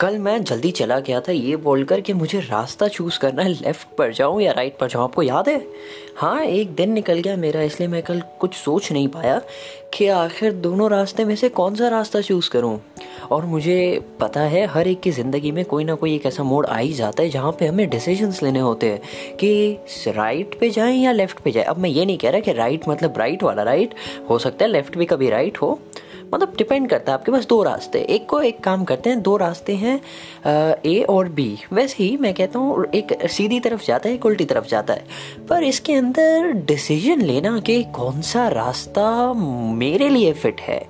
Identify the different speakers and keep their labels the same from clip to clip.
Speaker 1: कल मैं जल्दी चला गया था ये बोलकर कि मुझे रास्ता चूज़ करना है। लेफ़्ट पर जाऊँ या राइट पर जाऊँ, आपको याद है? हाँ एक दिन निकल गया मेरा, इसलिए मैं कल कुछ सोच नहीं पाया कि आखिर दोनों रास्ते में से कौन सा रास्ता चूज़ करूँ। और मुझे पता है, हर एक की ज़िंदगी में कोई ना कोई एक ऐसा मोड़ आ ही जाता है जहाँ पे हमें डिसीजंस लेने होते हैं कि राइट पे जाएँ या लेफ़्ट पे जाएँ। अब मैं ये नहीं कह रहा कि राइट मतलब राइट वाला राइट हो सकता है लेफ़्ट भी कभी राइट हो मतलब डिपेंड करता है, आपके पास दो रास्ते एक को एक काम करते हैं, दो रास्ते हैं ए और बी। वैसे ही मैं कहता हूँ, एक सीधी तरफ़ जाता है, एक उल्टी तरफ़ जाता है। पर इसके अंदर डिसीज़न लेना कि कौन सा रास्ता मेरे लिए फिट है।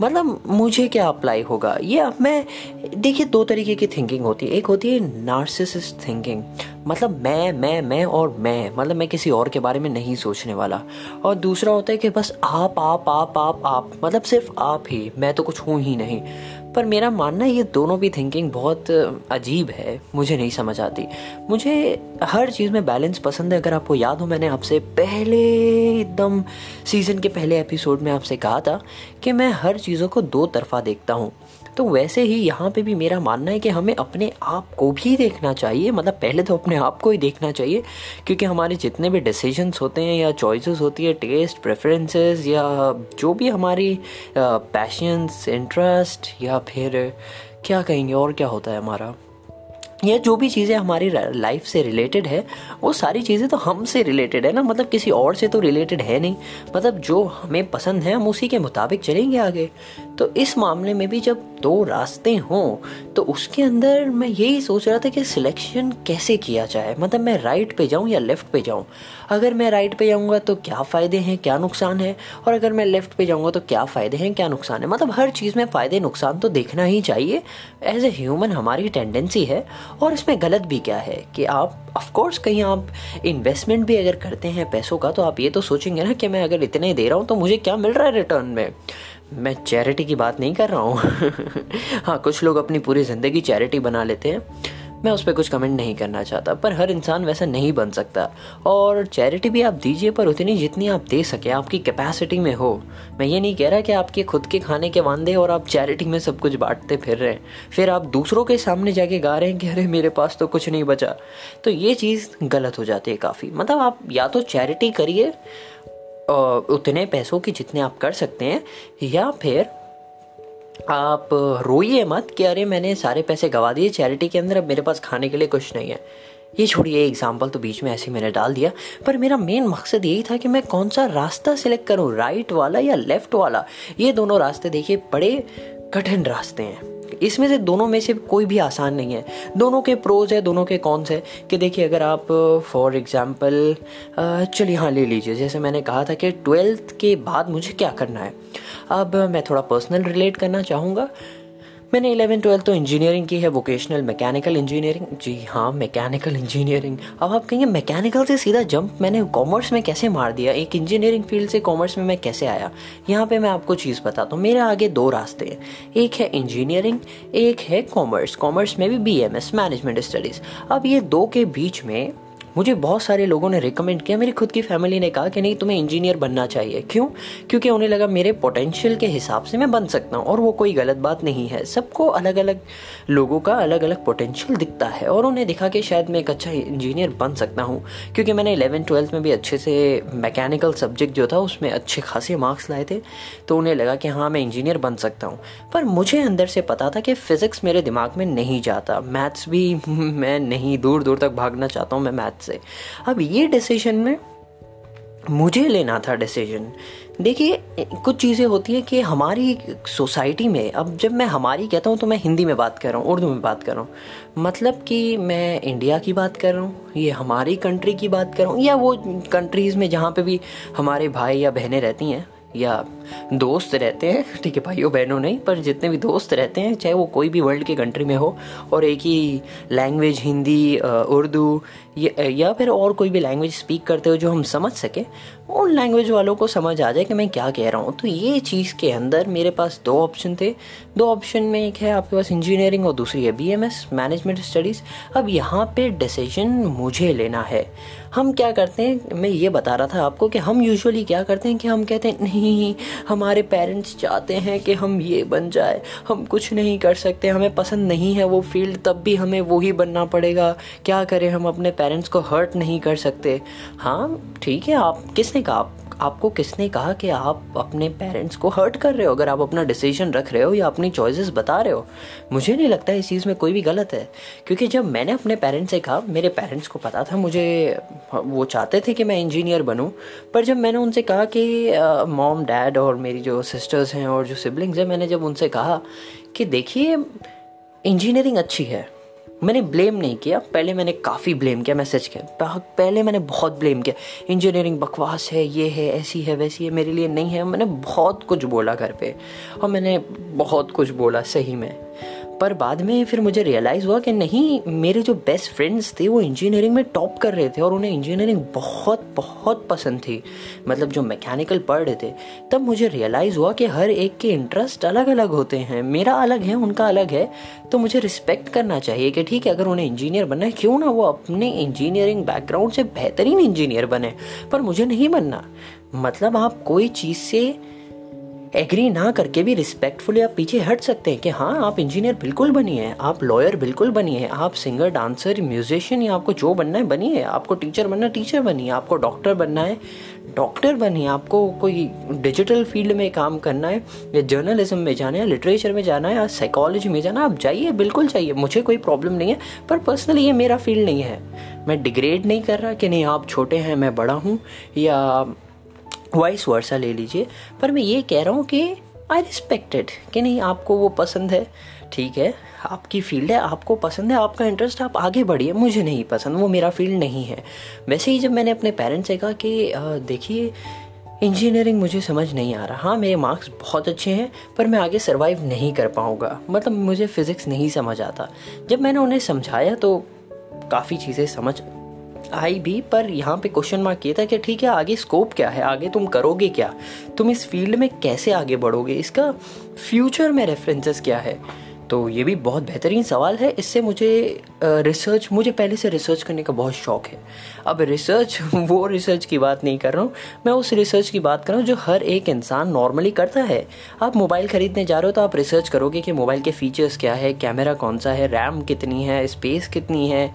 Speaker 1: मतलब मुझे क्या अप्लाई होगा? ये अब मैं, देखिए दो तरीके की थिंकिंग होती है। एक होती है नार्सिसिस्ट थिंकिंग मतलब मैं मैं मैं और मैं मतलब मैं किसी और के बारे में नहीं सोचने वाला। और दूसरा होता है कि बस आप आप आप आप आप मतलब सिर्फ़ आप ही, मैं तो कुछ हूँ ही नहीं। पर मेरा मानना ये दोनों भी थिंकिंग बहुत अजीब है, मुझे नहीं समझ आती। मुझे हर चीज़ में बैलेंस पसंद है, अगर आपको याद हो, मैंने आपसे पहले एकदम सीज़न के पहले एपिसोड में आपसे कहा था कि मैं हर चीज़ों को दो तरफा देखता हूँ। तो वैसे ही यहाँ पे भी मेरा मानना है कि हमें अपने आप को भी देखना चाहिए मतलब पहले तो अपने आप को ही देखना चाहिए, क्योंकि हमारे जितने भी डिसीजंस होते हैं या चॉइसेस होती है टेस्ट प्रेफरेंसेस या जो भी हमारी पैशंस इंटरेस्ट या फिर क्या कहेंगे और क्या होता है हमारा? ये जो भी चीज़ें हमारी लाइफ से रिलेटेड है, वो सारी चीज़ें तो हमसे रिलेटेड है ना? मतलब किसी और से तो रिलेटेड है नहीं। मतलब जो हमें पसंद है, हम उसी के मुताबिक चलेंगे आगे। तो इस मामले में भी जब दो रास्ते हों तो उसके अंदर मैं यही सोच रहा था कि सिलेक्शन कैसे किया जाए? मतलब मैं राइट पे जाऊँ या लेफ़्ट पे जाऊँ? अगर मैं राइट पे जाऊँगा तो क्या फ़ायदे हैं, क्या नुकसान है? और अगर मैं लेफ़्ट पे जाऊँगा तो क्या फ़ायदे हैं, क्या नुकसान है? मतलब हर चीज़ में फ़ायदे, नुकसान तो देखना ही चाहिए। एज ए ह्यूमन हमारी टेंडेंसी है। और इसमें गलत भी क्या है कि आप ऑफ़ कोर्स कहीं आप इन्वेस्टमेंट भी अगर करते हैं पैसों का तो आप ये तो सोचेंगे ना कि मैं अगर इतने दे रहा हूँ तो मुझे क्या मिल रहा है रिटर्न में? मैं चैरिटी की बात नहीं कर रहा हूँ। हाँ कुछ लोग अपनी पूरी ज़िंदगी चैरिटी बना लेते हैं। मैं उस पर कुछ कमेंट नहीं करना चाहता, पर हर इंसान वैसा नहीं बन सकता। और चैरिटी भी आप दीजिए, पर उतनी जितनी आप दे सके, आपकी कैपेसिटी में हो। मैं ये नहीं कह रहा कि आपके खुद के खाने के वांदे और आप चैरिटी में सब कुछ बांटते फिर रहे हैं। फिर आप दूसरों के सामने जाके गा रहे हैं कि, अरे, मेरे पास तो कुछ नहीं बचा। तो ये चीज़ गलत हो जाती है काफ़ी। मतलब आप या तो चैरिटी करिए उतने पैसों की जितने आप कर सकते हैं, या फिर आप रोइए मत कि अरे मैंने सारे पैसे गवा दिए चैरिटी के अंदर अब मेरे पास खाने के लिए कुछ नहीं है। ये छोड़िए एग्ज़ाम्पल तो बीच में ऐसे मैंने डाल दिया। पर मेरा मेन मकसद यही था कि मैं कौन सा रास्ता सिलेक्ट करूँ राइट वाला या लेफ़्ट वाला? ये दोनों रास्ते देखिए बड़े कठिन रास्ते हैं। इसमें से दोनों में से कोई भी आसान नहीं है। दोनों के प्रोज है, दोनों के कौन से कि देखिए, अगर आप फॉर एग्ज़ाम्पल चलिए हाँ ले लीजिए। जैसे मैंने कहा था कि ट्वेल्थ के बाद मुझे क्या करना है? अब मैं थोड़ा पर्सनल रिलेट करना चाहूँगा। मैंने इलेवन ट्वेल्थ तो इंजीनियरिंग की है वोकेशनल मैकेनिकल इंजीनियरिंग जी हाँ मैकेनिकल इंजीनियरिंग अब आप कहेंगे मैकेनिकल से सीधा जंप मैंने कॉमर्स में कैसे मार दिया? एक इंजीनियरिंग फ़ील्ड से कॉमर्स में मैं कैसे आया? यहाँ पे मैं आपको चीज़ बताता हूँ। मेरे आगे दो रास्ते हैं। एक है इंजीनियरिंग एक है कॉमर्स कॉमर्स में भी बीएमएस मैनेजमेंट स्टडीज़ अब ये दो के बीच में मुझे बहुत सारे लोगों ने रिकमेंड किया। मेरी खुद की फैमिली ने कहा कि नहीं, तुम्हें इंजीनियर बनना चाहिए। क्यों? क्योंकि उन्हें लगा, मेरे पोटेंशियल के हिसाब से मैं बन सकता हूँ, और वो कोई गलत बात नहीं है। सबको अलग अलग लोगों का अलग अलग पोटेंशियल दिखता है, और उन्हें दिखा कि शायद मैं एक अच्छा इंजीनियर बन सकता हूँ। क्योंकि मैंने इलेवन ट्वेल्थ में भी अच्छे से मैकेनिकल सब्जेक्ट जो था, उसमें अच्छे खासे मार्क्स लाए थे तो उन्हें लगा कि हाँ मैं इंजीनियर बन सकता हूँ। पर मुझे अंदर से पता था कि फिज़िक्स मेरे दिमाग में नहीं जाता। मैथ्स भी मैं नहीं दूर दूर तक भागना चाहता हूँ, मैं मैथ्स से। अब ये डिसीज़न में मुझे लेना था डिसीज़न देखिए, कुछ चीज़ें होती हैं कि हमारी सोसाइटी में, अब जब मैं हमारी कहता हूँ तो मैं हिंदी में बात कर रहा हूँ, उर्दू में बात कर रहा हूँ। मतलब कि मैं इंडिया की बात कर रहा हूँ, ये हमारी कंट्री की बात कर रहा हूँ, या वो कंट्रीज़ में जहाँ पे भी हमारे भाई या बहनें रहती हैं, या दोस्त रहते हैं, ठीक है, भाइयों, बहनों नहीं, पर जितने भी दोस्त रहते हैं, चाहे वो कोई भी वर्ल्ड के कंट्री में हो, और एक ही लैंग्वेज हिंदी उर्दू या फिर और कोई भी लैंग्वेज स्पीक करते हो जो हम समझ सके, उन लैंग्वेज वालों को समझ आ जाए कि मैं क्या कह रहा हूँ। तो ये चीज़ के अंदर मेरे पास दो ऑप्शन थे। दो ऑप्शन में एक है आपके पास इंजीनियरिंग और दूसरी है बीएमएस मैनेजमेंट स्टडीज़ अब यहाँ पे डिसीज़न मुझे लेना है। हम क्या करते हैं? मैं ये बता रहा था आपको कि हम यूजुअली क्या करते हैं कि हम कहते हैं, नहीं, हमारे पेरेंट्स चाहते हैं कि हम ये बन जाए। हम कुछ नहीं कर सकते, हमें पसंद नहीं है वो फ़ील्ड तब भी हमें वही बनना पड़ेगा। क्या करें हम अपने पेरेंट्स को हर्ट नहीं कर सकते। हाँ ठीक है, आप किसने कहा? आप, आपको किसने कहा कि आप अपने पेरेंट्स को हर्ट कर रहे हो? अगर आप अपना डिसीज़न रख रहे हो या अपनी चॉइसेस बता रहे हो, मुझे नहीं लगता इस चीज़ में कोई भी गलत है। क्योंकि जब मैंने अपने पेरेंट्स से कहा, मेरे पेरेंट्स को पता था, मुझे, वो चाहते थे कि मैं इंजीनियर बनूँ, पर जब मैंने उनसे कहा कि मॉम डैड और मेरी जो सिस्टर्स हैं और जो सिबलिंग्स हैं, मैंने जब उनसे कहा कि देखिए इंजीनियरिंग अच्छी है मैंने ब्लेम नहीं किया, पहले मैंने काफ़ी ब्लेम किया, मैं सच किया पहले मैंने बहुत ब्लेम किया। इंजीनियरिंग बकवास है, ये है, ऐसी है, वैसी है, मेरे लिए नहीं है। मैंने बहुत कुछ बोला घर पे, और मैंने बहुत कुछ बोला, सही में। पर बाद में फिर मुझे रियलाइज़ हुआ कि नहीं, मेरे जो बेस्ट फ्रेंड्स थे, वो इंजीनियरिंग में टॉप कर रहे थे और उन्हें इंजीनियरिंग बहुत बहुत पसंद थी। मतलब जो मैकेनिकल पढ़ रहे थे, तब मुझे रियलाइज़ हुआ कि हर एक के इंटरेस्ट अलग अलग होते हैं। मेरा अलग है, उनका अलग है तो मुझे रिस्पेक्ट करना चाहिए कि ठीक है, अगर उन्हें इंजीनियर बनना है, क्यों ना वो अपने इंजीनियरिंग बैकग्राउंड से बेहतरीन इंजीनियर बने। पर मुझे नहीं बनना। मतलब आप कोई चीज़ से एग्री ना करके भी रिस्पेक्टफुली आप पीछे हट सकते हैं कि हाँ आप इंजीनियर बिल्कुल बनिए आप लॉयर बिल्कुल बनिए आप सिंगर डांसर म्यूजिशियन या आपको जो बनना है बनिए आपको टीचर बनना है टीचर बनिए आपको डॉक्टर बनना है डॉक्टर बनिए आपको कोई डिजिटल फ़ील्ड में काम करना है, या जर्नलिज्म में जाना है लिटरेचर में जाना है, या साइकोलॉजी में जाना है, आप जाइए, बिल्कुल चाहिए मुझे कोई प्रॉब्लम नहीं है, पर पर्सनली ये मेरा फ़ील्ड नहीं है। मैं डिग्रेड नहीं कर रहा कि नहीं, आप छोटे हैं, मैं बड़ा हूँ, या वाइस वर्सा ले लीजिए। पर मैं ये कह रहा हूँ कि आई रिस्पेक्टेड कि नहीं, आपको वो पसंद है, ठीक है? आपकी फ़ील्ड है, आपको पसंद है, आपका इंटरेस्ट आप आगे बढ़िए, मुझे नहीं पसंद, वो मेरा फ़ील्ड नहीं है। वैसे ही जब मैंने अपने पेरेंट्स से कहा कि देखिए इंजीनियरिंग मुझे समझ नहीं आ रहा। हाँ मेरे मार्क्स बहुत अच्छे हैं, पर मैं आगे सर्वाइव नहीं कर पाऊँगा। मतलब मुझे फिज़िक्स नहीं समझ आता। जब मैंने उन्हें समझाया तो काफ़ी चीज़ें समझ आई भी, पर यहाँ पे क्वेश्चन मार्क ये था कि ठीक है, आगे स्कोप क्या है? आगे तुम करोगे क्या? तुम इस फ़ील्ड में कैसे आगे बढ़ोगे? इसका फ्यूचर में रेफरेंसेस क्या है? तो ये भी बहुत बेहतरीन सवाल है। इससे मुझे रिसर्च मुझे पहले से रिसर्च करने का बहुत शौक है। अब रिसर्च वो रिसर्च की बात नहीं कर रहा हूँ। मैं उस रिसर्च की बात कर रहा हूँ जो हर एक इंसान नॉर्मली करता है। आप मोबाइल ख़रीदने जा रहे हो तो आप रिसर्च करोगे कि मोबाइल के फीचर्स क्या है कैमरा कौन सा है रैम कितनी है स्पेस कितनी है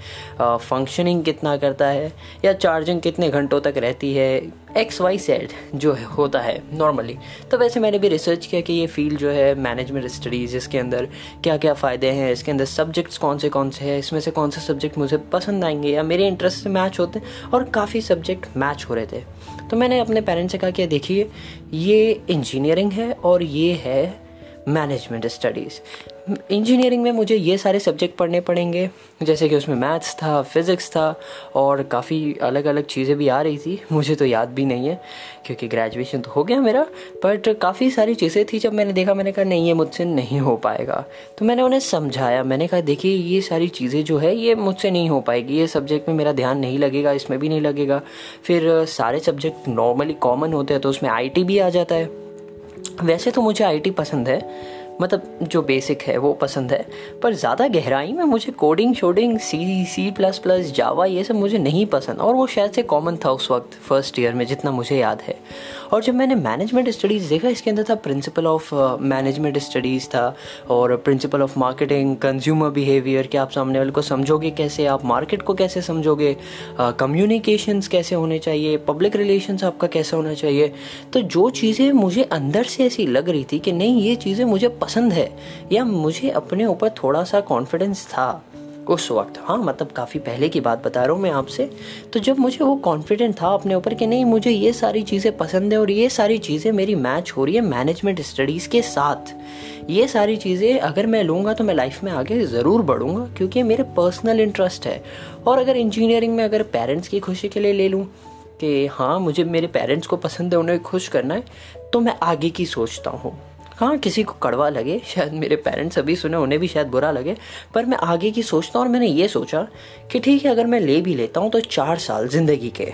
Speaker 1: फंक्शनिंग कितना करता है, या चार्जिंग कितने घंटों तक रहती है एक्स वाई सेड जो है, होता है नॉर्मली तो वैसे मैंने भी रिसर्च किया कि ये फ़ील्ड जो है मैनेजमेंट स्टडीज़ इसके अंदर क्या क्या फ़ायदे हैं, इसके अंदर सब्जेक्ट्स कौन से कौन से हैं, इसमें से कौन से सब्जेक्ट मुझे पसंद आएँगे या मेरे इंटरेस्ट से मैच होते हैं और काफ़ी सब्जेक्ट मैच हो रहे थे। तो मैंने अपने पेरेंट्स से कहा कि देखिए, ये इंजीनियरिंग है और ये है मैनेजमेंट स्टडीज़ इंजीनियरिंग में मुझे ये सारे सब्जेक्ट पढ़ने पड़ेंगे, जैसे कि उसमें मैथ्स था फिज़िक्स था, और काफ़ी अलग अलग चीज़ें भी आ रही थी। मुझे तो याद भी नहीं है, क्योंकि ग्रेजुएशन तो हो गया मेरा बट काफ़ी सारी चीज़ें थी जब मैंने देखा, मैंने कहा, नहीं, ये मुझसे नहीं हो पाएगा। तो मैंने उन्हें समझाया, मैंने कहा, देखिए, ये सारी चीज़ें जो है, ये मुझसे नहीं हो पाएगी, ये सब्जेक्ट में मेरा ध्यान नहीं लगेगा, इसमें भी नहीं लगेगा। फिर सारे सब्जेक्ट नॉर्मली कॉमन होते हैं तो उसमें आईटी भी आ जाता है। वैसे तो मुझे आईटी पसंद है मतलब जो बेसिक है, वो पसंद है। पर ज़्यादा गहराई में मुझे coding शोडिंग C C plus plus Java ये सब मुझे नहीं पसंद और वो शायद से कॉमन था उस वक्त फ़र्स्ट ईयर में जितना मुझे याद है। और जब मैंने मैनेजमेंट स्टडीज़ देखा इसके अंदर था प्रिंसिपल ऑफ़ मैनेजमेंट स्टडीज़ था और principle of marketing consumer behaviour कि आप सामने वाले को समझोगे कैसे आप मार्केट को कैसे समझोगे कम्युनिकेशंस uh, कैसे होने चाहिए पब्लिक रिलेशंस आपका कैसा होना चाहिए। तो जो चीज़ें मुझे अंदर से ऐसी लग रही थी कि नहीं ये चीज़ें मुझे पसंद है या मुझे अपने ऊपर थोड़ा सा कॉन्फिडेंस था उस वक्त। हाँ मतलब काफ़ी पहले की बात बता रहा हूँ मैं आपसे। तो जब मुझे वो कॉन्फिडेंट था अपने ऊपर कि नहीं, मुझे ये सारी चीज़ें पसंद है और ये सारी चीज़ें मेरी मैच हो रही है मैनेजमेंट स्टडीज़ के साथ। ये सारी चीज़ें अगर मैं लूँगा तो मैं लाइफ में आगे ज़रूर बढ़ूँगा, क्योंकि ये मेरे पर्सनल इंटरेस्ट है। और अगर इंजीनियरिंग में अगर पेरेंट्स की खुशी के लिए ले लूँ कि हाँ मुझे मेरे पेरेंट्स को पसंद है, उन्हें खुश करना है तो मैं आगे की सोचता हूँ। हाँ किसी को कड़वा लगे, शायद मेरे पेरेंट्स अभी सुने, उन्हें भी शायद बुरा लगे, पर मैं आगे की सोचता हूँ और मैंने ये सोचा कि ठीक है, अगर मैं ले भी लेता हूँ तो चार साल ज़िंदगी के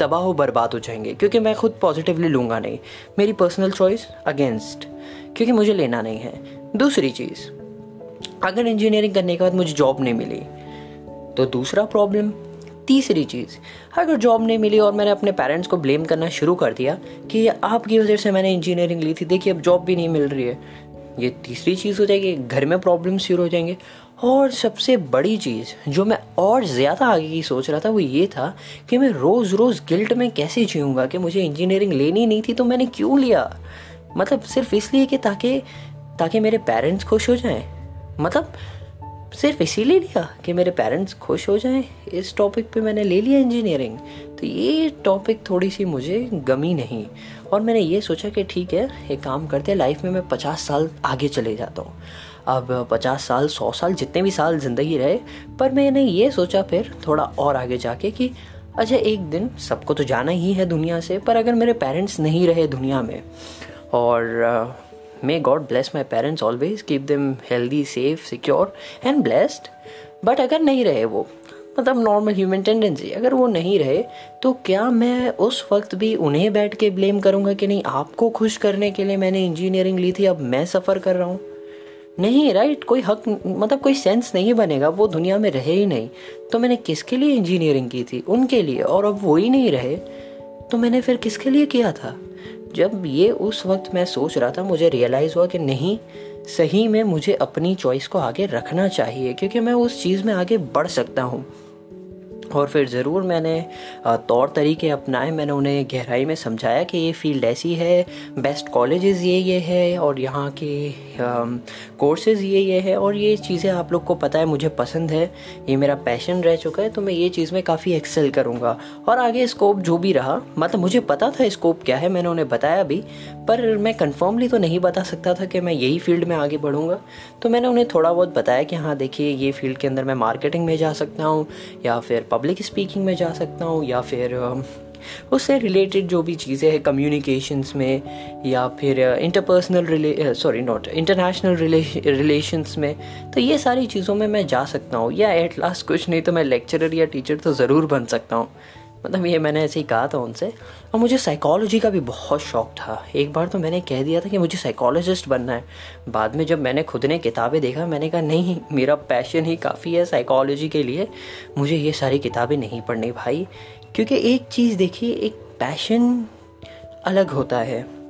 Speaker 1: तबाह बर्बाद हो जाएँगे, क्योंकि मैं खुद पॉजिटिवली लूँगा नहीं। मेरी पर्सनल चॉइस अगेंस्ट क्योंकि मुझे लेना नहीं है। दूसरी चीज़, अगर इंजीनियरिंग करने के बाद मुझे जॉब नहीं मिली तो दूसरा प्रॉब्लम तीसरी चीज़, अगर जॉब नहीं मिली और मैंने अपने पेरेंट्स को ब्लेम करना शुरू कर दिया कि आपकी वजह से मैंने इंजीनियरिंग ली थी, देखिए अब जॉब भी नहीं मिल रही है। ये तीसरी चीज़ हो जाएगी, घर में प्रॉब्लम शुरू हो जाएँगे। और सबसे बड़ी चीज़, जो मैं और ज़्यादा आगे की सोच रहा था, वो ये था कि मैं रोज़ रोज़ गिल्ट में कैसे जीऊँगा कि मुझे इंजीनियरिंग लेनी नहीं थी तो मैंने क्यों लिया? मतलब सिर्फ़ इसलिए कि ताकि ताकि मेरे पेरेंट्स खुश हो जाएँ। मतलब सिर्फ़ इसीलिए लिया कि मेरे पेरेंट्स खुश हो जाएँ। इस टॉपिक पे मैंने ले लिया इंजीनियरिंग तो ये टॉपिक थोड़ी सी मुझे गमी नहीं। और मैंने ये सोचा कि ठीक है, एक काम करते हैं लाइफ में मैं पचास साल आगे चले जाता हूँ। अब पचास साल, सौ साल, जितने भी साल ज़िंदगी रहे, पर मैंने ये सोचा फिर थोड़ा और आगे जाके कि अच्छा एक दिन सबको तो जाना ही है दुनिया से, पर अगर मेरे पेरेंट्स नहीं रहे दुनिया में, और may God bless my parents always keep them healthy safe secure and blessed but अगर नहीं रहे वो मतलब नॉर्मल ह्यूमन टेंडेंसी अगर वो नहीं रहे तो क्या मैं उस वक्त भी उन्हें बैठ के ब्लेम करूँगा कि नहीं, आपको खुश करने के लिए मैंने इंजीनियरिंग ली थी, अब मैं सफ़र कर रहा हूँ? नहीं राइट कोई हक मतलब कोई सेंस नहीं बनेगा, वो दुनिया में रहे ही नहीं। तो मैंने किसके लिए इंजीनियरिंग की थी? उनके लिए। और अब वो ही नहीं रहे तो मैंने फिर किसके लिए किया था? जब ये उस वक्त मैं सोच रहा था, मुझे रियलाइज़ हुआ कि नहीं, सही में मुझे अपनी चॉइस को आगे रखना चाहिए, क्योंकि मैं उस चीज़ में आगे बढ़ सकता हूँ। और फिर ज़रूर मैंने तौर तरीके अपनाए, मैंने उन्हें गहराई में समझाया कि ये फ़ील्ड ऐसी है बेस्ट कॉलेजेस ये ये है और यहाँ के कोर्सेज ये ये है और ये चीज़ें आप लोग को पता है, मुझे पसंद है, ये मेरा पैशन रह चुका है तो मैं ये चीज़ में काफ़ी एक्सेल करूँगा। और आगे स्कोप जो भी रहा मतलब मुझे पता था स्कोप क्या है, मैंने उन्हें बताया भी पर मैं कन्फर्मली तो नहीं बता सकता था कि मैं यही फ़ील्ड में आगे बढ़ूँगा। तो मैंने उन्हें थोड़ा बहुत बताया कि हाँ देखिए, ये फ़ील्ड के अंदर मैं मार्केटिंग में जा सकता हूँ, या फिर पब्लिक स्पीकिंग में जा सकता हूँ, या फिर उससे रिलेटेड जो भी चीज़ें हैं कम्युनिकेशंस में, या फिर interpersonal relay sorry not international relations में तो ये सारी चीज़ों में मैं जा सकता हूँ, या एट लास्ट कुछ नहीं तो मैं लेक्चरर या टीचर तो ज़रूर बन सकता हूँ। मतलब ये मैंने ऐसे ही कहा था उनसे। और मुझे साइकोलॉजी का भी बहुत शौक था। एक बार तो मैंने कह दिया था कि मुझे साइकोलॉजिस्ट बनना है। बाद में जब मैंने खुद ने किताबें देखा, मैंने कहा, नहीं, मेरा पैशन ही काफ़ी है साइकोलॉजी के लिए। मुझे ये सारी किताबें नहीं पढ़नी भाई। क्योंकि एक चीज़ देखिए, एक पैशन अलग होता है।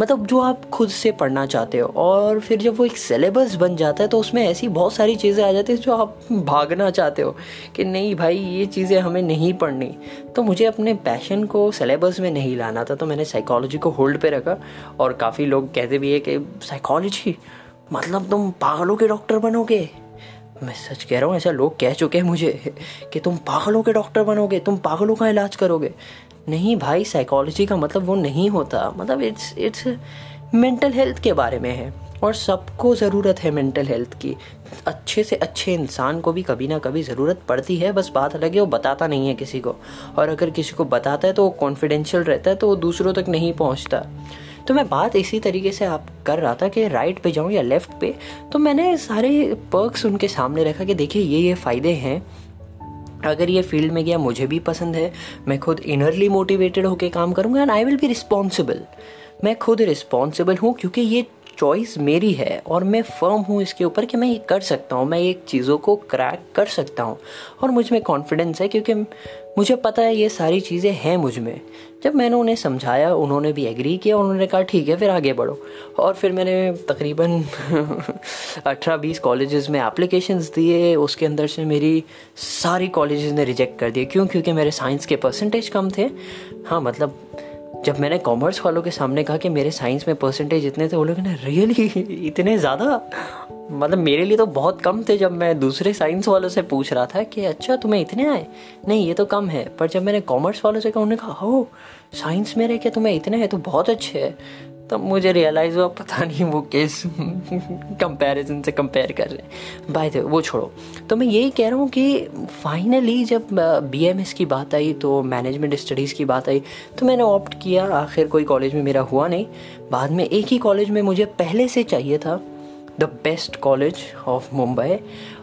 Speaker 1: मतलब जो आप खुद से पढ़ना चाहते हो, और फिर जब वो एक सिलेबस बन जाता है तो उसमें ऐसी बहुत सारी चीज़ें आ जाती हैं जो आप भागना चाहते हो कि नहीं भाई, ये चीज़ें हमें नहीं पढ़नी। तो मुझे अपने पैशन को सिलेबस में नहीं लाना था तो मैंने साइकोलॉजी को होल्ड पे रखा, और काफ़ी लोग कहते भी है कि साइकोलॉजी मतलब तुम पागलों के डॉक्टर बनोगे? मैं सच कह रहा हूँ, ऐसा लोग कह चुके हैं मुझे कि तुम पागलों के डॉक्टर बनोगे, तुम पागलों का इलाज करोगे। नहीं भाई साइकोलॉजी का मतलब वो नहीं होता। मतलब इट्स इट्स मेंटल हेल्थ के बारे में है और सबको ज़रूरत है मेंटल हेल्थ की। अच्छे से अच्छे इंसान को भी कभी ना कभी ज़रूरत पड़ती है, बस बात अलग है, वो बताता नहीं है किसी को। और अगर किसी को बताता है तो वो कॉन्फिडेंशियल रहता है तो वो दूसरों तक नहीं पहुँचता। तो मैं बात इसी तरीके से आप कर रहा था कि राइट पे जाऊँ या लेफ़्ट पे तो मैंने सारे पर्क्स उनके सामने रखा कि देखिए, ये ये फ़ायदे हैं। अगर ये फ़ील्ड में गया, मुझे भी पसंद है। मैं खुद इनरली मोटिवेटेड होकर काम करूँगा and I will be responsible मैं खुद रिस्पॉन्सिबल हूँ क्योंकि ये चॉइस मेरी है और मैं फर्म हूँ इसके ऊपर कि मैं ये कर सकता हूँ, मैं ये चीज़ों को क्रैक कर सकता हूँ। और मुझमें कॉन्फिडेंस है क्योंकि मुझे पता है ये सारी चीज़ें हैं मुझमें। जब मैंने उन्हें समझाया, उन्होंने भी एग्री किया, उन्होंने कहा, ठीक है, फिर आगे बढ़ो। और फिर मैंने तकरीबन अठारह बीस कॉलेजेस में एप्लीकेशंस दिए। उसके अंदर से मेरी सारी कॉलेजेस ने रिजेक्ट कर दिए। क्यों? क्योंकि मेरे साइंस के परसेंटेज कम थे। हाँ मतलब जब मैंने कॉमर्स वालों के सामने कहा कि मेरे साइंस में परसेंटेज इतने थे, वो लोग रियली इतने ज़्यादा? मतलब मेरे लिए तो बहुत कम थे जब मैं दूसरे साइंस वालों से पूछ रहा था कि अच्छा तुम्हें इतने आए? नहीं, ये तो कम है। पर जब मैंने कॉमर्स वालों से कहा, उन्होंने कहा हो साइंस में रह तुम्हें इतने हैं? तो बहुत अच्छे है। तब मुझे रियलाइज़ हुआ, पता नहीं वो किस कंपैरिजन से कंपेयर कर रहे हैं। बाय द वो छोड़ो। तो मैं यही कह रहा हूँ कि फाइनली जब बीएमएस की बात आई तो मैनेजमेंट स्टडीज़ की बात आई तो मैंने ऑप्ट किया। आखिर कोई कॉलेज में मेरा हुआ नहीं। बाद में एक ही कॉलेज में मुझे पहले से चाहिए था the best college of Mumbai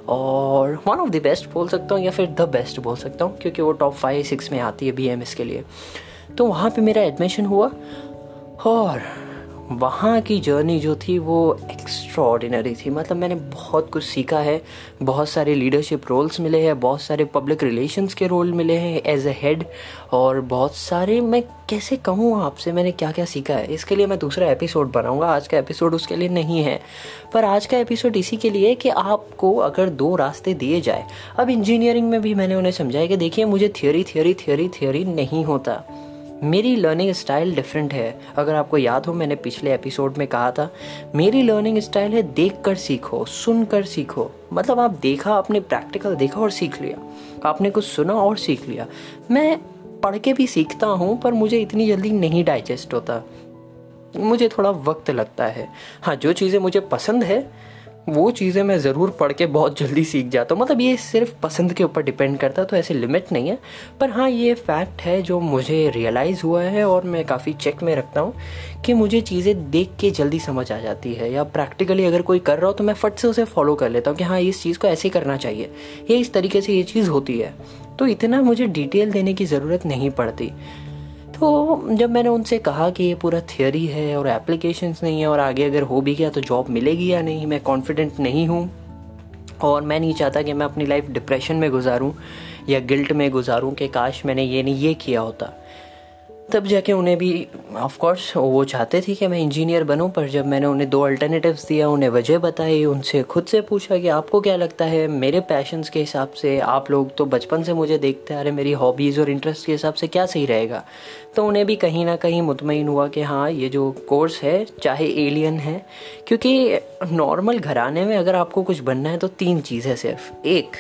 Speaker 1: और वन ऑफ़ द बेस्ट बोल सकता हूँ या फिर द बेस्ट बोल सकता हूँ, क्योंकि वो टॉप फाइव सिक्स में आती है बीएमएस के लिए। तो वहाँ पे मेरा एडमिशन हुआ, और वहाँ की जर्नी जो थी वो एक्स्ट्रॉर्डिनरी थी। मतलब मैंने बहुत कुछ सीखा है, बहुत सारे लीडरशिप रोल्स मिले हैं, बहुत सारे पब्लिक रिलेशंस के रोल मिले हैं एज ए हेड और बहुत सारे मैं कैसे कहूँ आपसे, मैंने क्या क्या सीखा है। इसके लिए मैं दूसरा एपिसोड बनाऊँगा। आज का एपिसोड उसके लिए नहीं है। पर आज का एपिसोड इसी के लिए कि आपको अगर दो रास्ते दिए जाए। अब इंजीनियरिंग में भी मैंने उन्हें समझाया कि देखिए, मुझे थियोरी थियोरी थियोरी थियोरी नहीं होता। मेरी लर्निंग स्टाइल डिफरेंट है। अगर आपको याद हो, मैंने पिछले एपिसोड में कहा था, मेरी लर्निंग स्टाइल है देख कर सीखो सुन कर सीखो। मतलब आप देखा, आपने प्रैक्टिकल देखा और सीख लिया। आपने कुछ सुना और सीख लिया। मैं पढ़ के भी सीखता हूँ, पर मुझे इतनी जल्दी नहीं डाइजेस्ट होता। मुझे थोड़ा वक्त लगता है। हाँ जो चीज़ें मुझे पसंद है वो चीज़ें मैं ज़रूर पढ़ के बहुत जल्दी सीख जाता हूँ। मतलब ये सिर्फ़ पसंद के ऊपर डिपेंड करता है तो ऐसे लिमिट नहीं है। पर हाँ ये फैक्ट है जो मुझे रियलाइज़ हुआ है और मैं काफ़ी चेक में रखता हूँ कि मुझे चीज़ें देख के जल्दी समझ आ जाती है या प्रैक्टिकली अगर कोई कर रहा हो तो मैं फट से उसे फॉलो कर लेता हूँ कि हाँ इस चीज़ को ऐसे करना चाहिए। ये इस तरीके से ये चीज़ होती है। तो इतना मुझे डिटेल देने की ज़रूरत नहीं पड़ती। तो जब मैंने उनसे कहा कि ये पूरा थियोरी है और एप्लीकेशंस नहीं है और आगे अगर हो भी गया तो जॉब मिलेगी या नहीं, मैं कॉन्फिडेंट नहीं हूँ और मैं नहीं चाहता कि मैं अपनी लाइफ डिप्रेशन में गुजारूँ या गिल्ट में गुजारूँ कि काश मैंने ये नहीं, ये किया होता। तब जाके उन्हें भी ऑफ़ कोर्स वो चाहते थे कि मैं इंजीनियर बनूं, पर जब मैंने उन्हें दो अल्टरनेटिव्स दिया, उन्हें वजह बताई, उनसे खुद से पूछा कि आपको क्या लगता है, मेरे पैशंस के हिसाब से, आप लोग तो बचपन से मुझे देखते आ रहे मेरी हॉबीज़ और इंटरेस्ट के हिसाब से क्या सही रहेगा? तो उन्हें भी कहीं ना कहीं मुतमिन हुआ कि हाँ ये जो कोर्स है, चाहे एलियन है, क्योंकि नॉर्मल घराने में अगर आपको कुछ बनना है तो तीन चीज़ है सिर्फ़। एक,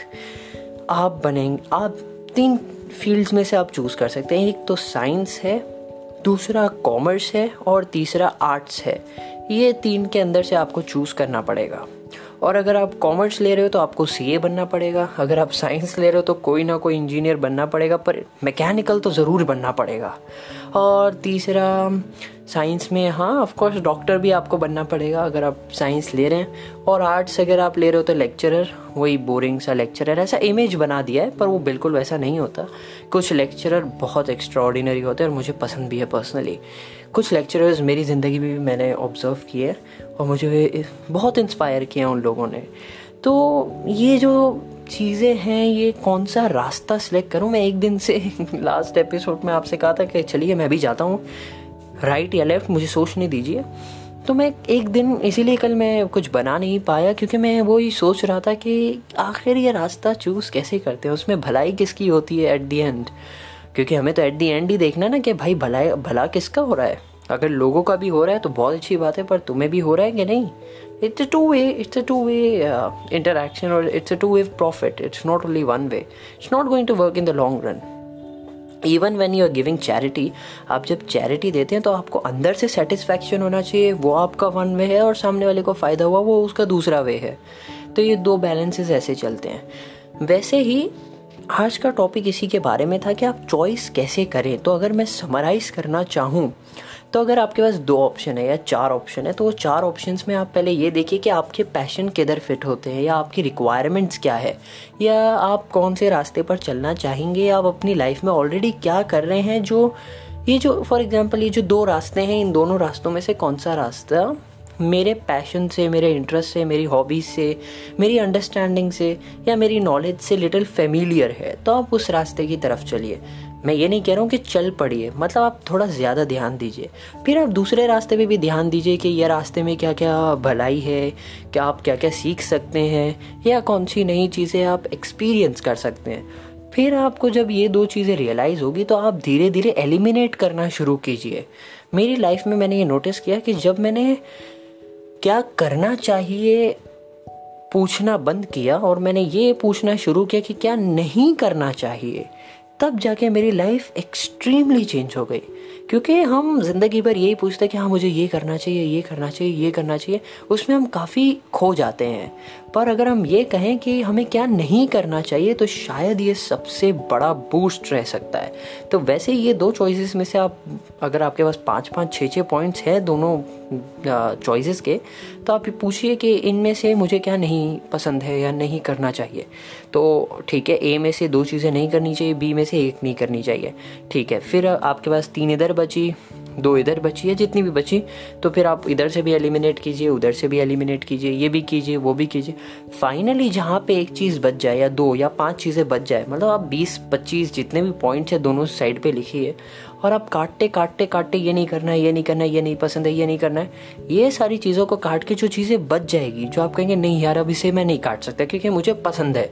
Speaker 1: आप बनेंगे आप तीन फील्ड्स में से आप चूज़ कर सकते हैं। एक तो साइंस है, दूसरा कॉमर्स है और तीसरा आर्ट्स है। ये तीन के अंदर से आपको चूज़ करना पड़ेगा। और अगर आप कॉमर्स ले रहे हो तो आपको सीए बनना पड़ेगा। अगर आप साइंस ले रहे हो तो कोई ना कोई इंजीनियर बनना पड़ेगा, पर मैकेनिकल तो ज़रूर बनना पड़ेगा। और तीसरा साइंस में हाँ ऑफकोर्स डॉक्टर भी आपको बनना पड़ेगा अगर आप साइंस ले रहे हैं। और आर्ट्स अगर आप ले रहे हो तो लेक्चरर वही बोरिंग सा लेक्चरर ऐसा इमेज बना दिया है, पर वो बिल्कुल वैसा नहीं होता। कुछ लेक्चरर बहुत एक्स्ट्रॉडिनरी होते हैं और मुझे पसंद भी है पर्सनली कुछ लेक्चरर्स मेरी ज़िंदगी में भी मैंने ऑब्ज़र्व किए और मुझे बहुत इंस्पायर किया उन लोगों ने। तो ये जो चीज़ें हैं, ये कौन सा रास्ता सिलेक्ट करूँ? मैं एक दिन से लास्ट एपिसोड में आपसे कहा था कि चलिए, मैं भी जाता हूँ। राइट या लेफ़्ट मुझे सोचने दीजिए। तो मैं एक दिन, इसीलिए कल मैं कुछ बना नहीं पाया, क्योंकि मैं वो ही सोच रहा था कि आखिर ये रास्ता चूज़ कैसे करते हैं? उसमें भलाई किसकी होती है एट दी एंड क्योंकि हमें तो एट दी एंड ही देखना ना कि भाई भलाई, भला किसका हो रहा है? अगर लोगों का भी हो रहा है तो बहुत अच्छी बात है, पर तुम्हें भी हो रहा है कि नहीं? It's a two way it's a two way interaction और it's a two way profit it's not only one way it's not going to work in the long run even when you are giving charity आप जब charity देते हैं तो आपको अंदर से satisfaction होना चाहिए, वो आपका वन वे है और सामने वाले को फ़ायदा हुआ, वो उसका दूसरा वे है। तो ये दो बैलेंसेज ऐसे चलते हैं। वैसे ही आज का टॉपिक इसी के बारे में था कि आप चॉइस कैसे करें। तो अगर मैं समराइज़ करना चाहूँ तो अगर आपके पास दो ऑप्शन है या चार ऑप्शन है तो वो चार ऑप्शंस में आप पहले ये देखिए कि आपके पैशन किधर फिट होते हैं, या आपकी रिक्वायरमेंट्स क्या है, या आप कौन से रास्ते पर चलना चाहेंगे आप अपनी लाइफ में ऑलरेडी क्या कर रहे हैं, जो ये जो फॉर एग्जांपल ये जो दो रास्ते हैं, इन दोनों रास्तों में से कौन सा रास्ता मेरे पैशन से, मेरे इंटरेस्ट से, मेरी हॉबीज़ से, मेरी अंडरस्टैंडिंग से या मेरी नॉलेज से लिटिल फेमिलियर है तो आप उस रास्ते की तरफ़ चलिए। मैं ये नहीं कह रहा हूँ कि चल पड़िए मतलब आप थोड़ा ज़्यादा ध्यान दीजिए। फिर आप दूसरे रास्ते पे भी ध्यान दीजिए कि यह रास्ते में क्या क्या भलाई है क्या आप क्या क्या सीख सकते हैं, या कौन सी नई चीज़ें आप एक्सपीरियंस कर सकते हैं। फिर आपको जब ये दो चीज़ें रियलाइज़ होगी तो आप धीरे धीरे एलिमिनेट करना शुरू कीजिए। मेरी लाइफ में मैंने ये नोटिस किया कि जब मैंने क्या करना चाहिए? पूछना बंद किया और मैंने ये पूछना शुरू किया कि क्या नहीं करना चाहिए? तब जाके मेरी लाइफ एक्सट्रीमली चेंज हो गई। क्योंकि हम ज़िंदगी भर यही पूछते हैं कि हाँ मुझे ये करना चाहिए, ये करना चाहिए, ये करना चाहिए। उसमें हम काफ़ी खो जाते हैं। पर अगर हम ये कहें कि हमें क्या नहीं करना चाहिए तो शायद ये सबसे बड़ा बूस्ट रह सकता है। तो वैसे ये दो चॉइसेस में से आप, अगर आपके पास पाँच पाँच छः छः पॉइंट्स हैं दोनों चॉइसेस के तो आप पूछिए कि इनमें से मुझे क्या नहीं पसंद है या नहीं करना चाहिए। तो ठीक है ए में से दो चीज़ें नहीं करनी चाहिए बी में से एक नहीं करनी चाहिए। ठीक है, फिर आपके पास तीन इधर बची। दो इधर बची है, जितनी भी बची तो फिर आप इधर से भी एलिमिनेट कीजिए, उधर से भी एलिमिनेट कीजिए, ये भी कीजिए, वो भी कीजिए। फाइनली जहाँ पे एक चीज़ बच जाए या दो या पाँच चीज़ें बच जाए मतलब आप बीस, पच्चीस, जितने भी पॉइंट्स है, दोनों साइड पे लिखिए और आप काटते काटते काटते, ये नहीं करना है, ये नहीं करना है, ये नहीं पसंद है, ये नहीं करना है, ये सारी चीज़ों को काट के जो चीज़ें बच जाएगी, जो आप कहेंगे, नहीं यार, अब इसे मैं नहीं काट सकता, क्योंकि मुझे पसंद है।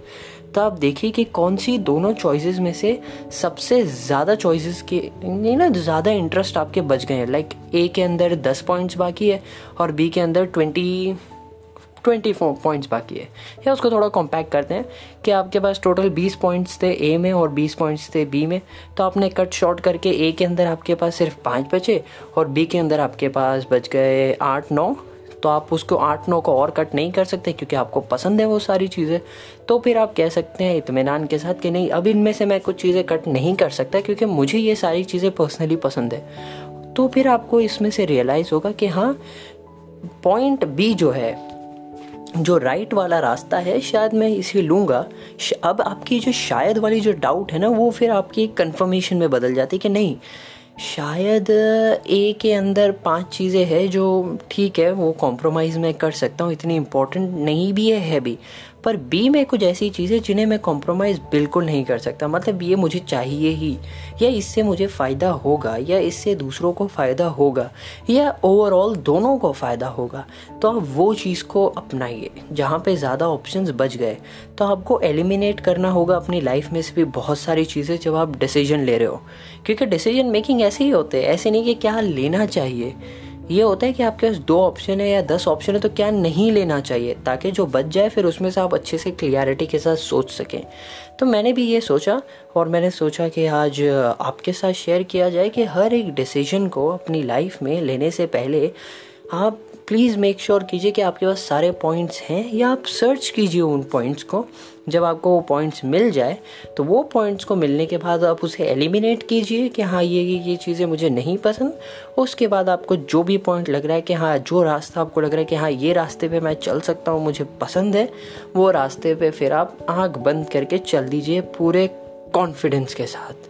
Speaker 1: तो आप देखिए कि कौन सी दोनों चॉइसेस में से सबसे ज़्यादा चॉइसेस के, नहीं ना, ज़्यादा इंटरेस्ट आपके बच गए हैं। लाइक ए के अंदर दस पॉइंट्स बाकी है और बी के अंदर ट्वेंटी ट्वेंटी फोर पॉइंट्स बाकी है। या उसको थोड़ा कॉम्पैक्ट करते हैं कि आपके पास टोटल बीस पॉइंट्स थे ए में और बीस पॉइंट्स थे बी में। तो आपने कट शॉर्ट करके ए के अंदर आपके पास सिर्फ़ पाँच बचे और बी के अंदर आपके पास बच गए आठ, नौ। तो आप उसको आठ नौ को और कट नहीं कर सकते क्योंकि आपको पसंद है वो सारी चीज़ें। तो फिर आप कह सकते हैं इतमान के साथ कि नहीं, अब इनमें से मैं कुछ चीज़ें कट नहीं कर सकता क्योंकि मुझे ये सारी चीज़ें पर्सनली पसंद है। तो फिर आपको इसमें से रियलाइज़ होगा कि हाँ पॉइंट बी जो है, जो राइट वाला रास्ता है, शायद मैं इसे लूँगा। अब आपकी जो शायद वाली जो डाउट है ना, वो फिर आपकी कंफर्मेशन में बदल जाती है कि नहीं शायद ए के अंदर पाँच चीज़ें हैं जो ठीक है वो कॉम्प्रोमाइज़ मैं कर सकता हूँ इतनी इम्पोर्टेंट नहीं भी है, है भी। पर बी में कुछ ऐसी चीज़ें जिन्हें मैं कॉम्प्रोमाइज़ बिल्कुल नहीं कर सकता। मतलब ये मुझे चाहिए ही, या इससे मुझे फ़ायदा होगा, या इससे दूसरों को फ़ायदा होगा, या ओवरऑल दोनों को फ़ायदा होगा। तो आप वो चीज़ को अपनाइए, जहाँ पे ज़्यादा ऑप्शंस बच गए। तो आपको एलिमिनेट करना होगा अपनी लाइफ में से भी बहुत सारी चीज़ें जब आप डिसीज़न ले रहे हो। क्योंकि डिसीज़न मेकिंग ऐसे ही होते हैं, ऐसे नहीं कि क्या लेना चाहिए। ये होता है कि आपके पास दो ऑप्शन है या दस ऑप्शन है तो क्या नहीं लेना चाहिए? ताकि जो बच जाए, फिर उसमें से आप अच्छे से क्लियरिटी के साथ सोच सकें। तो मैंने भी ये सोचा, और मैंने सोचा कि आज आपके साथ शेयर किया जाए कि हर एक डिसीज़न को अपनी लाइफ में लेने से पहले आप प्लीज़ मेक श्योर कीजिए कि आपके पास सारे पॉइंट्स हैं, या आप सर्च कीजिए उन पॉइंट्स को। जब आपको वो पॉइंट्स मिल जाए तो वो पॉइंट्स को मिलने के बाद आप उसे एलिमिनेट कीजिए कि हाँ ये ये ये चीज़ें मुझे नहीं पसंद। उसके बाद आपको जो भी पॉइंट लग रहा है कि हाँ जो रास्ता आपको लग रहा है कि हाँ ये रास्ते पे मैं चल सकता हूँ, मुझे पसंद है, वो रास्ते पे फिर आप आँख बंद करके चल दीजिए पूरे कॉन्फिडेंस के साथ।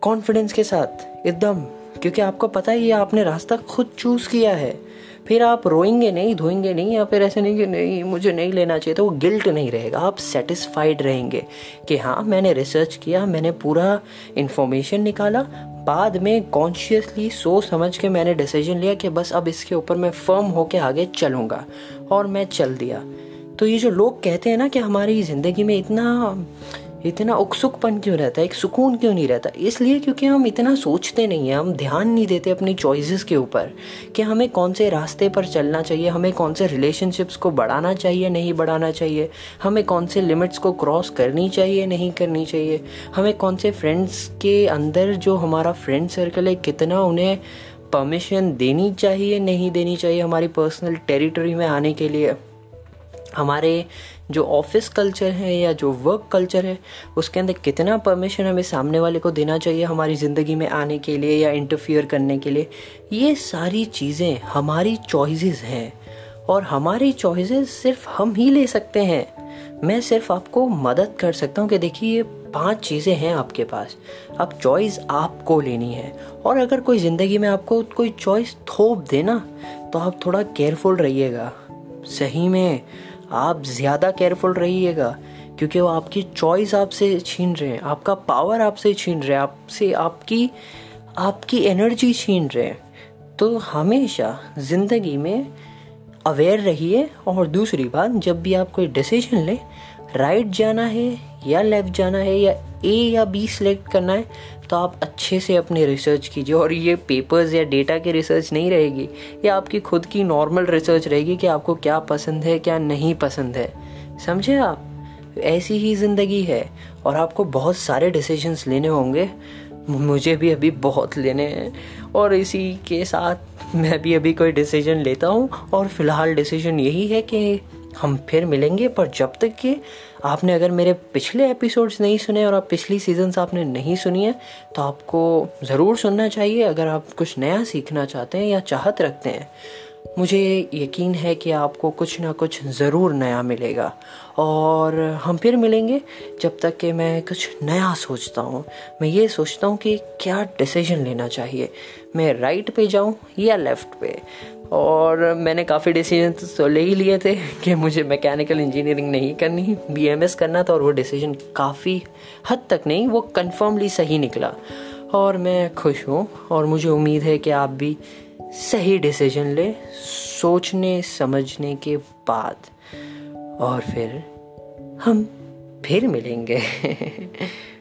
Speaker 1: कॉन्फिडेंस के साथ, एकदम, क्योंकि आपको पता है ये आपने रास्ता खुद चूज़ किया है। फिर आप रोएँगे नहीं, धोएँगे नहीं या फिर ऐसे नहीं कि नहीं, मुझे नहीं लेना चाहिए तो वो गिल्ट नहीं रहेगा। आप सेटिस्फाइड रहेंगे कि हाँ मैंने रिसर्च किया, मैंने पूरा इन्फॉर्मेशन निकाला। बाद में कॉन्शियसली सोच समझ के मैंने डिसीज़न लिया कि बस अब इसके ऊपर मैं फर्म होके आगे चलूँगा। और मैं चल दिया। तो ये जो लोग कहते हैं ना कि हमारी ज़िंदगी में इतना इतना उत्सुकपन क्यों रहता है? एक सुकून क्यों नहीं रहता? इसलिए क्योंकि हम इतना सोचते नहीं हैं, हम ध्यान नहीं देते अपनी चॉइसेस के ऊपर कि हमें कौन से रास्ते पर चलना चाहिए, हमें कौन से रिलेशनशिप्स को बढ़ाना चाहिए, नहीं बढ़ाना चाहिए, हमें कौन से लिमिट्स को क्रॉस करनी चाहिए, नहीं करनी चाहिए, हमें कौन से फ्रेंड्स के अंदर जो हमारा फ्रेंड सर्कल है, कितना उन्हें परमिशन देनी चाहिए, नहीं देनी चाहिए हमारी पर्सनल टेरिटरी में आने के लिए। हमारे जो ऑफ़िस कल्चर है या जो वर्क कल्चर है, उसके अंदर कितना परमिशन हमें सामने वाले को देना चाहिए हमारी ज़िंदगी में आने के लिए या इंटरफियर करने के लिए। ये सारी चीज़ें हमारी चॉइसेस हैं और हमारी चॉइसेस सिर्फ़ हम ही ले सकते हैं। मैं सिर्फ़ आपको मदद कर सकता हूँ कि देखिए, ये पाँच चीज़ें हैं आपके पास। अब चॉइस आपको लेनी है और अगर कोई ज़िंदगी में आपको कोई चॉइस थोप देना तो आप थोड़ा केयरफुल रहिएगा। सही में आप ज़्यादा केयरफुल रहिएगा, क्योंकि वो आपकी चॉइस आपसे छीन रहे हैं, आपका पावर आपसे छीन रहे हैं, आपसे आपकी आपकी एनर्जी छीन रहे हैं। तो हमेशा ज़िंदगी में अवेयर रहिए, और दूसरी बात, जब भी आप कोई डिसीज़न लें राइट जाना है, या लेफ़्ट जाना है, या ए या बी सिलेक्ट करना है तो आप अच्छे से अपनी रिसर्च कीजिए और ये पेपर्स या डेटा की रिसर्च नहीं रहेगी, ये आपकी खुद की नॉर्मल रिसर्च रहेगी कि आपको क्या पसंद है, क्या नहीं पसंद है। समझे आप? ऐसी ही ज़िंदगी है और आपको बहुत सारे डिसीजंस लेने होंगे। मुझे भी अभी बहुत लेने हैं और इसी के साथ मैं भी अभी कोई डिसीज़न लेता हूँ और फ़िलहाल डिसीज़न यही है कि हम फिर मिलेंगे, पर जब तक कि आपने अगर मेरे पिछले एपिसोड्स नहीं सुने और आप पिछली सीजन्स आपने नहीं सुनी है तो आपको ज़रूर सुनना चाहिए। अगर आप कुछ नया सीखना चाहते हैं या चाहत रखते हैं, मुझे यकीन है कि आपको कुछ ना कुछ ज़रूर नया मिलेगा। और हम फिर मिलेंगे जब तक कि मैं कुछ नया सोचता हूँ। मैं ये सोचता हूँ कि क्या डिसीज़न लेना चाहिए। मैं राइट पे जाऊँ या लेफ़्ट पे? और मैंने काफ़ी डिसीज़न तो ले ही लिए थे कि मुझे मैकेनिकल इंजीनियरिंग नहीं करनी बीएमएस करना था और वो डिसीज़न काफ़ी हद तक नहीं, वो कन्फर्मली सही निकला। और मैं खुश हूँ और मुझे उम्मीद है कि आप भी सही डिसीज़न ले, सोचने, समझने के बाद। और फिर हम फिर मिलेंगे।